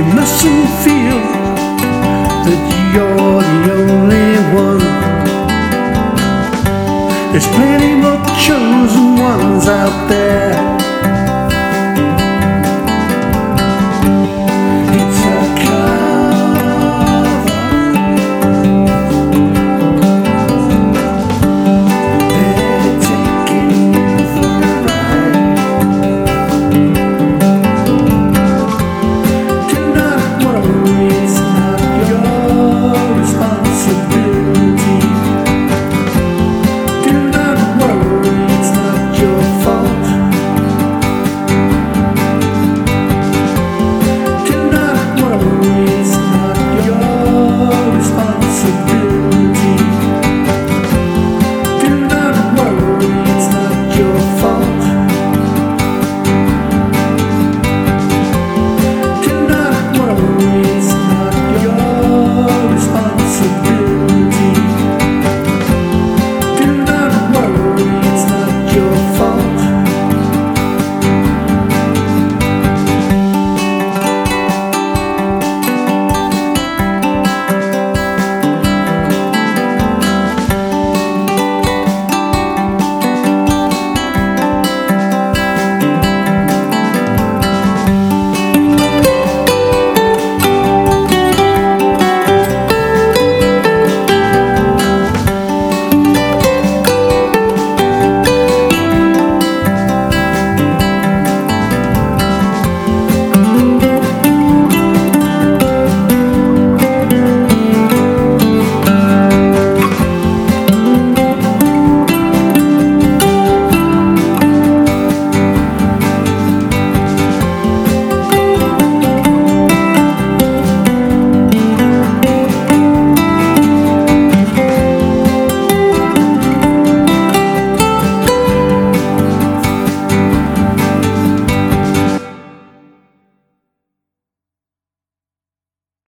You mustn't feel that you're the only one. There's plenty more chosen ones out there.